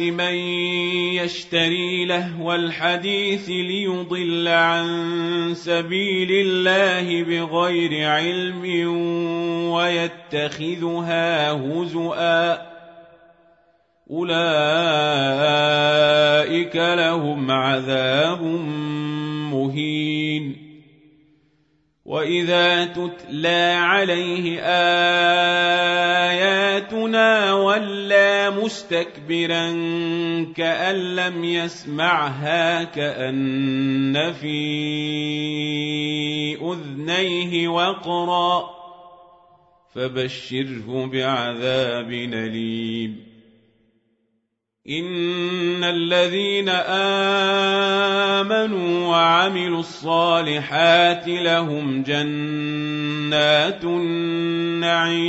من يشتري لهو الحديث ليضل عن سبيل الله بغير علم ويتخذها هزؤا. أولئك لهم عذاب مهين. وإذا تتلى عليه آياتنا مستكبرا كأن لم يسمعها كأن في أذنيه وقرا فبشره بعذاب أليم. إن الذين آمنوا وعملوا الصالحات لهم جنات النعيم.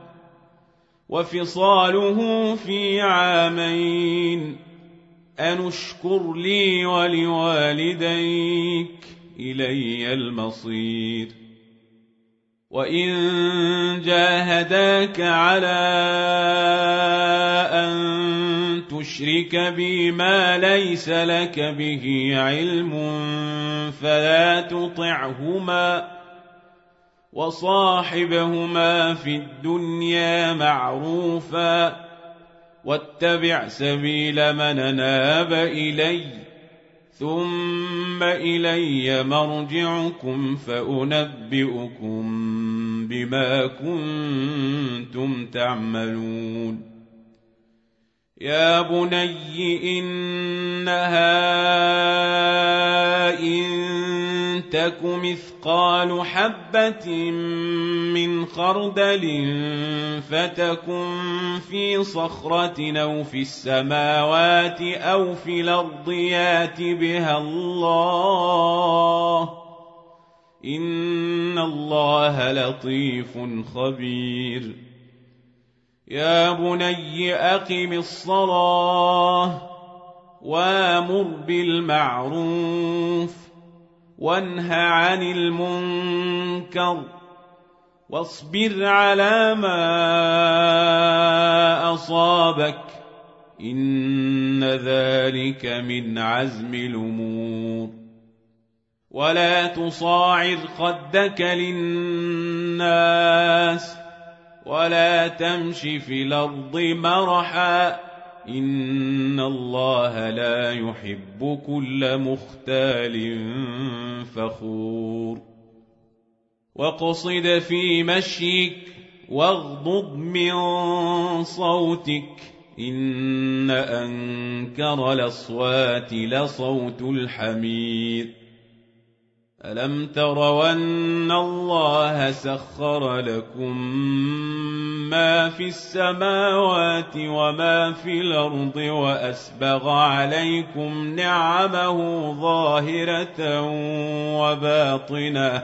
وفصاله في عامين. ان اشكر لي ولوالديك إلي المصير. وإن جاهداك على أن تشرك بي ما ليس لك به علم فلا تطعهما. وصاحبهما في الدنيا معروفا واتبع سبيل من أناب إلي ثم إلي مرجعكم فأنبئكم بما كنتم تعملون يا بني انها ان تك مثقال حبة من خردل فتكن في صخرة أو في السماوات أو في الأرض يات بها الله إن الله لطيف خبير يا بني أقم الصلاة وامر بالمعروف وانه عن المنكر واصبر على ما أصابك إن ذلك من عزم الأمور ولا تصاعر خدك للناس ولا تمش في الأرض مرحا. إن الله لا يحب كل مختال فخور. واقصد في مشيك واغضض من صوتك. إن أنكر الأصوات لصوت الحمير. ألم تروا أن الله سخر لكم ما في السماوات وما في الأرض وأسبغ عليكم نعمه ظاهرة وباطنة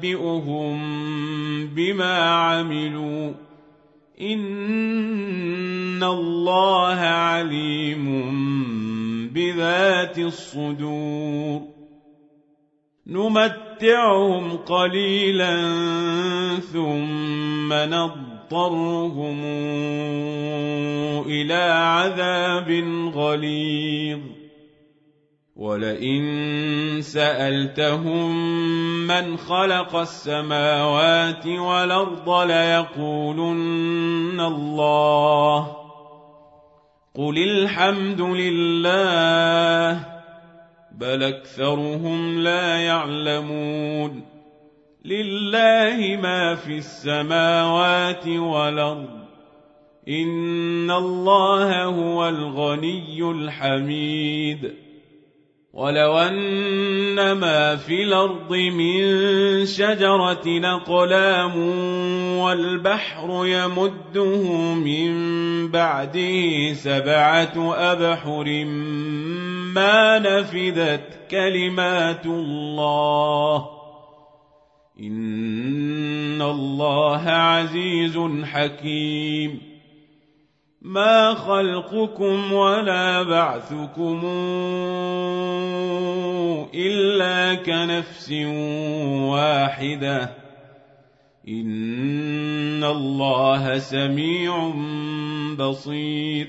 فننبئهم بما عملوا. إن الله عليم بذات الصدور. نمتعهم قليلا ثم نضطرهم إلى عذاب غليظ. ولئن سألتهم من خلق السماوات والأرض ليقولن الله. قل الحمد لله بل أكثرهم لا يعلمون. لله ما في السماوات والأرض. إن الله هو الغني الحميد. ولو أن ما في الأرض من شجرة أقلام والبحر يمده من بعده سبعة أبحر ما نفدت كلمات الله إن الله عزيز حكيم ما خلقكم ولا بعثكم الا كنفس واحدة ان الله سميع بصير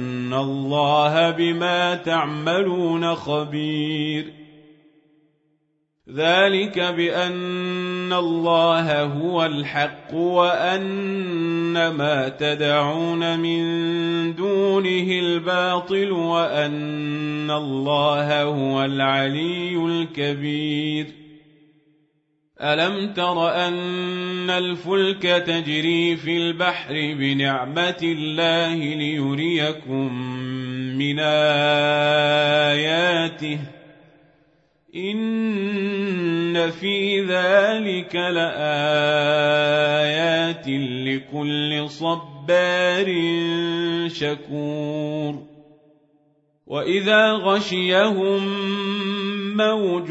الله بما تعملون خبير. ذلك بأن الله هو الحق وأن ما تدعون من دونه الباطل وأن الله هو العلي الكبير. ألم تر أن الفلك تجري في البحر بنعمة الله ليريكم من آياته إن في ذلك لآيات لكل صبار شكور وإذا غشيهم موج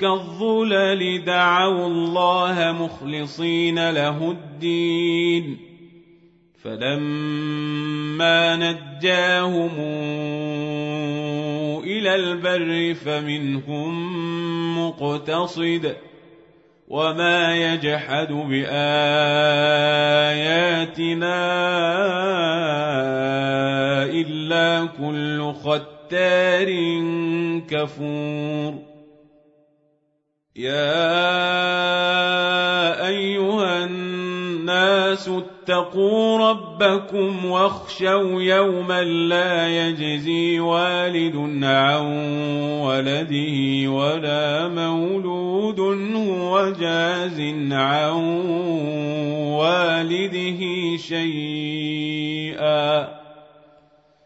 كالظلل دعوا الله مخلصين له الدين. فلما نجاهم إلى البر فمنهم مقتصد. وما يجحد بآياتنا إلا كل ختار كفور يا أيها الناس اتقوا ربكم واخشوا يوما لا يجزي والد عن ولده ولا مولود هو جاز عن والده شيئا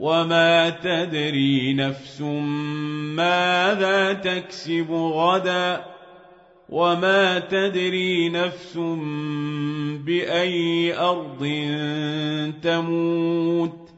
وما تدري نفس ماذا تكسب غداً وما تدري نفس باي ارض تموت